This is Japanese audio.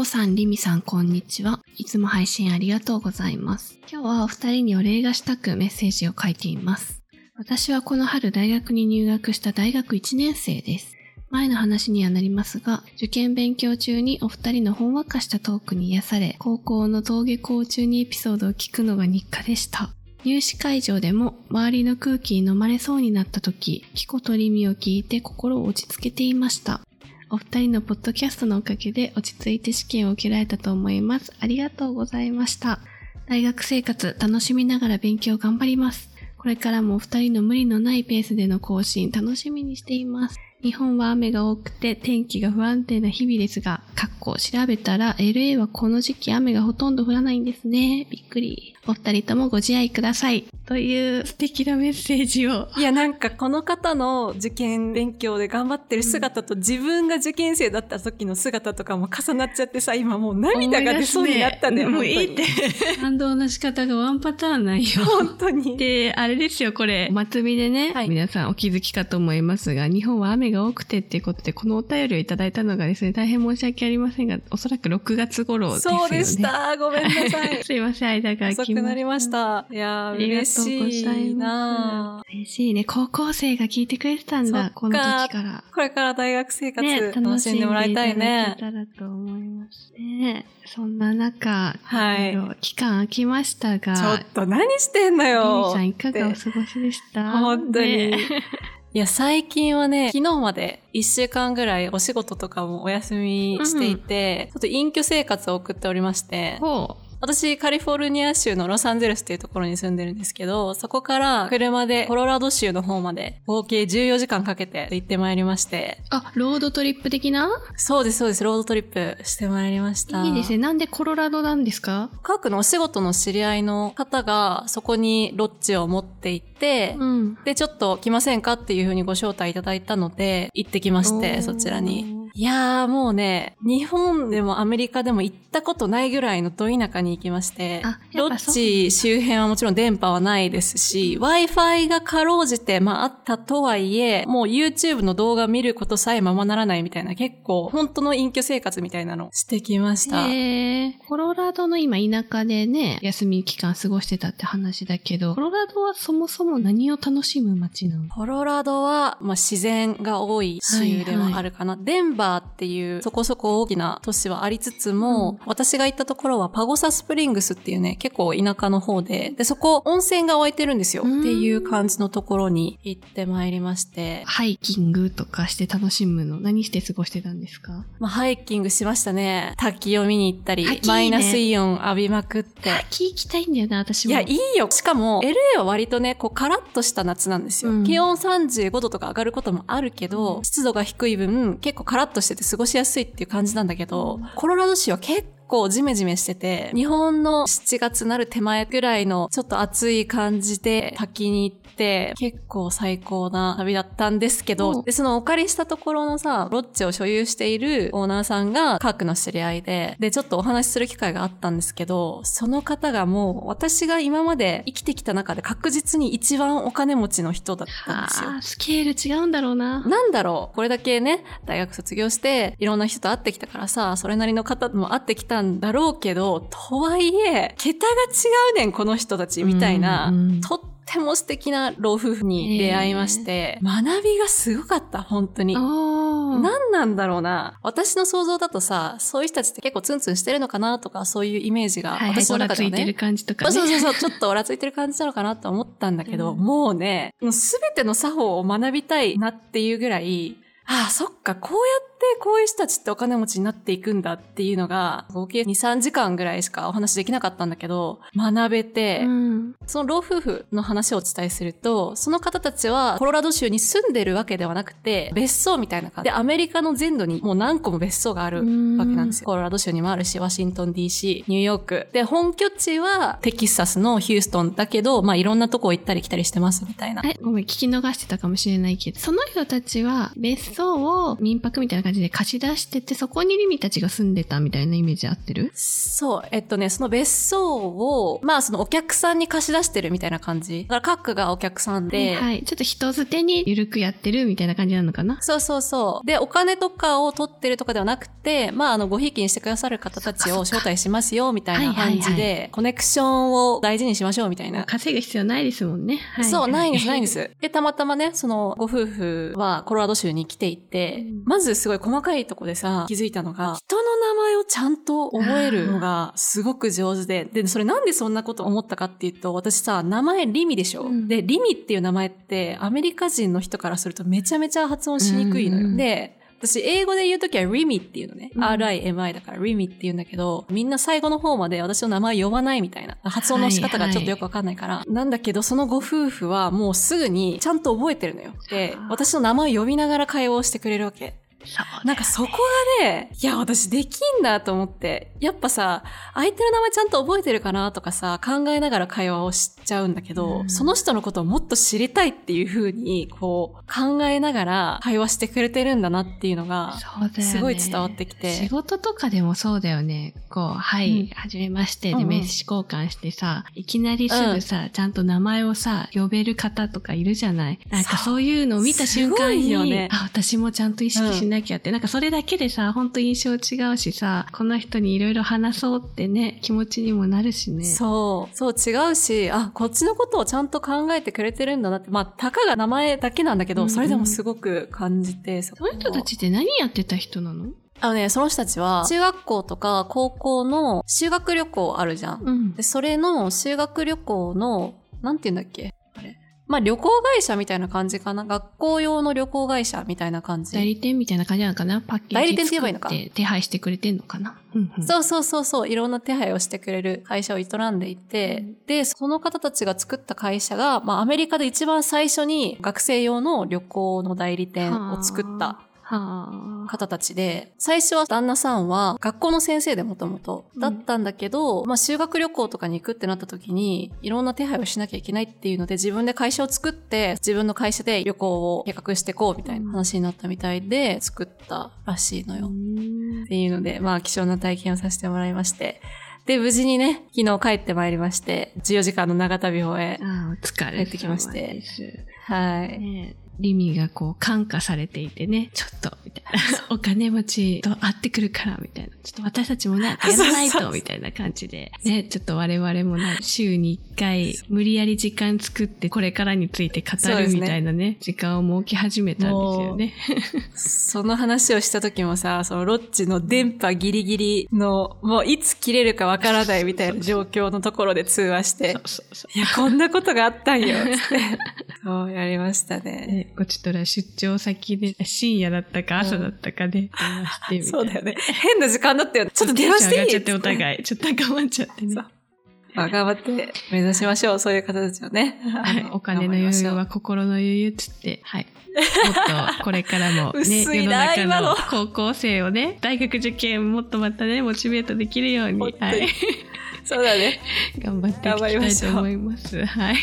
こさん、りみさん、こんにちは。いつも配信ありがとうございます。今日はお二人にお礼がしたくメッセージを書いています。私はこの春大学に入学した大学1年生です。前の話にはなりますが、受験勉強中にお二人のほんわかしたトークに癒され、高校の登下校中にエピソードを聞くのが日課でした。入試会場でも周りの空気に飲まれそうになった時、キコとリミを聞いて心を落ち着けていました。お二人のポッドキャストのおかげで落ち着いて試験を受けられたと思います。ありがとうございました。大学生活楽しみながら勉強頑張ります。これからもお二人の無理のないペースでの更新楽しみにしています。日本は雨が多くて天気が不安定な日々ですが、かっこ調べたら LA はこの時期雨がほとんど降らないんですね。びっくり。お二人ともご自愛ください。という素敵なメッセージを。いや、なんかこの方の受験勉強で頑張ってる姿と自分が受験生だった時の姿とかも重なっちゃってさ、今もう涙が出そうになったんだよ、思い出すねもういい本って。感動の仕方がワンパターンないよ。本当に。で、あれですよ、これ。お祭りでね、はい皆さんお気づきかと思いますが、日本は雨が多くてっていうことで、このお便りをいただいたのがですね、大変申し訳ありませんが、おそらく6月頃ですよね。そうでし。た。ごめんなさい。すいません、間が空き遅くなりまし。た。いや嬉しいなす。嬉しいね。高校生が聞いてくれてたんだ、この時から。これから大学生活、ね、楽しんでもらいたいね。たらと思いますね。そんな中、はい期間空きましたが、ちょっと何してんのゆよみさんいかがお過ごしでした？本当に。ねいや、最近はね、昨日まで一週間ぐらいお仕事とかもお休みしていて、ちょっと隠居生活を送っておりまして、ほ私、カリフォルニア州のロサンゼルスっていうところに住んでるんですけど、そこから車でコロラド州の方まで合計14時間かけて行ってまいりまして、う。あ、ロードトリップ的な？そうです、そうです、ロードトリップしてまいりました。いいですね。なんでコロラドなんですか？科学のお仕事の知り合いの方がそこにロッジを持って行って、うん。で、ちょっと来ませんかっていうふうにご招待いただいたので、行ってきまして、そちらに。いやーもうね、日本でもアメリカでも行ったことないぐらいのど田舎に行きましてロッジ周辺はもちろん電波はないですし、Wi-Fi がかろうじて、まああったとはいえ、もう YouTube の動画見ることさえままならないみたいな、結構本当の隠居生活みたいなのをしてきました。へえ。コロラドの今田舎でね、休み期間過ごしてたって話だけど、コロラドはそもそも何を楽しむ街なの？コロラドは、まあ、自然が多い州ではあるかな。デンバーっていうそこそこ大きな都市はありつつも、私が行ったところはパゴサスプリングスっていうね、結構田舎の方で、で、そこ温泉が湧いてるんですよ。うんっていう感じのところに行ってまいりまして、ハイキングとかして楽しむの何して過ごしてたんですか？まあ、ハイキングしましたね。滝を見に行ったり、ねマイナスイオン浴びまくって。滝行きたいんだよな、私も。いや、いいよ。しかも、LA は割とね、こう、カラッとした夏なんですよ。うん気温35度とか上がることもあるけど、湿度が低い分、結構カラッとしてて過ごしやすいっていう感じなんだけど、コロラド州は結構ジメジメしてて、日本の7月なる手前ぐらいのちょっと暑い感じで滝に行って、結構最高な旅だったんですけうど、んで、そのお借りしたところのさ、ロッジを所有しているオーナーさんがカークの知り合いで、で、ちょっとお話しする機会があったんですけど、その方がもう私が今まで生きてきた中で確実に一番お金持ちの人だったんですよ。スケール違うんだろうな。なんだろうこれだけね、大学卒業して、いろんな人と会ってきたからさ、それなりの方とも会ってきたんだろうけど、とはいえ、桁が違うねん、この人たち、みたいな、うんうんとっても素敵な老夫婦に出会いまして、学びがすごかった、本当に。おー。何なんだろうな。私の想像だとさ、そういう人たちって結構ツンツンしてるのかなとか、そういうイメージが、はいはい、私の中ではね。ごらついてる感じとかね。そうそうそう、ちょっとオラついてる感じなのかなと思ったんだけど、うんもうね、もうすべての作法を学びたいなっていうぐらい、ああ、そっか、こうやってこういう人たちってお金持ちになっていくんだっていうのが、合計2、3時間ぐらいしかお話できなかったんだけど、学べて、うん。その老夫婦の話をお伝えすると、その方たちはコロラド州に住んでるわけではなくて、別荘みたいな感じで、アメリカの全土にもう何個も別荘があるわけなんですよ。コロラド州にもあるし、ワシントン DC、ニューヨーク。で、本拠地はテキサスのヒューストンだけど、まあいろんなとこ行ったり来たりしてますみたいな。え、ごめん、聞き逃してたかもしれないけど、その人たちは別荘荘を民泊みたいな感じで貸し出してて、そこにリミたちが住んでたみたいなイメージ合ってる？そう。えっとね、その別荘を、まあそのお客さんに貸し出してるみたいな感じ。だから各がお客さんで、はいはい。ちょっと人づてに緩くやってるみたいな感じなのかな？そうそうそう。で、お金とかを取ってるとかではなくて、まあ、あの、ごひいきにしてくださる方たちを招待しますよ、みたいな感じで、コネクションを大事にしましょう、みたいな。稼ぐ必要ないですもんね。はいそう、ないんです、ないんです。す。で、たまたまね、その、ご夫婦はコロラド州に来ていて、うん。まずすごい細かいとこでさ、気づいたのが、人の名前をちゃんと覚えるのがすごく上手で、で、それなんでそんなこと思ったかっていうと、私さ、名前リミでしょ、うん。で、リミっていう名前って、アメリカ人の人からするとめちゃめちゃ発音しにくいのよ。うん。で、私、英語で言うときは Rimi っていうのね。うん R-I-M-I だから Rimi って言うんだけど、みんな最後の方まで私の名前呼ばないみたいな。発音の仕方がちょっとよくわかんないから。なんだけど、そのご夫婦はもうすぐにちゃんと覚えてるのよ。で私の名前を呼びながら会話をしてくれるわけ。そうなんかそこがね、いや、私できんだと思って。やっぱさ、相手の名前ちゃんと覚えてるかなとかさ、考えながら会話をしちゃうんだけど、うん。その人のことをもっと知りたいっていう風に、こう、考えながら会話してくれてるんだなっていうのが。すごい伝わってきて。仕事とかでもそうだよね。こう、はい、うん。はじめましてうんうん。で名刺交換してさ、いきなりすぐさ、ちゃんと名前をさ、呼べる方とかいるじゃない。なんかそう。いうのを見た瞬間に、よね。あ、私もちゃんと意識しなきゃって、なんかそれだけでさ、本当印象違うしさ、この人にいろいろ話そうってね、気持ちにもなるしね。そう。そう違うし、あ、こっちのことをちゃんと考えてくれてるんだなって。まあ、たかが名前だけなんだけど、うんうんそれでもすごく感じて、そその人たちって何やってた人なの？あのね、その人たちは、中学校とか高校の修学旅行あるじゃん。うんで、。それの修学旅行の、なんて言うんだっけ？まあ、旅行会社みたいな感じかな？学校用の旅行会社みたいな感じ。代理店みたいな感じなのかな？パッケージ代理店って言えばいいのか？作って手配してくれてんのかな？うんうんそうそうそうそう、いろんな手配をしてくれる会社を営んでいて、で、その方たちが作った会社が、まあ、アメリカで一番最初に学生用の旅行の代理店を作ったはあ。方たちで、最初は旦那さんは学校の先生でもともとだったんだけど、まあ修学旅行とかに行くってなった時に、いろんな手配をしなきゃいけないっていうので、自分で会社を作って、自分の会社で旅行を計画していこうみたいな話になったみたいで、作ったらしいのよ。っていうので、まあ、貴重な体験をさせてもらいまして。で、無事にね、昨日帰ってまいりまして、14時間の長旅を終え、ああ、お疲れ帰ってきまして。はい。ねえリミがこう感化されていてね、ちょっと、みたいな。お金持ちと会ってくるから、みたいな。ちょっと私たちもね、やらないと、みたいな感じで。ね、ちょっと我々もね、週に1回、無理やり時間作って、これからについて語るみたいなね、時間を設け始めたんですよね。その話をした時もさ、そのロッチの電波ギリギリの、もういつ切れるかわからないみたいな状況のところで通話して。いや、こんなことがあったんよ、つって。そう、やりましたね。ね、こちとら出張先で深夜だったか朝だったかで 電話してみたいな。そうだよね。変な時間だったよね。ちょっと電話していい？っちゃってお互い。ちょっと高まっちゃってね。まあ、頑張って目指しましょう。そういう方たちをね。あのお金の余裕は心の余裕っつって、はい。もっとこれからもね、世の中のの高校生をね、大学受験もっとまたね、モチベートできるように、はい。そうだね。頑張っていきたいと思います。はい。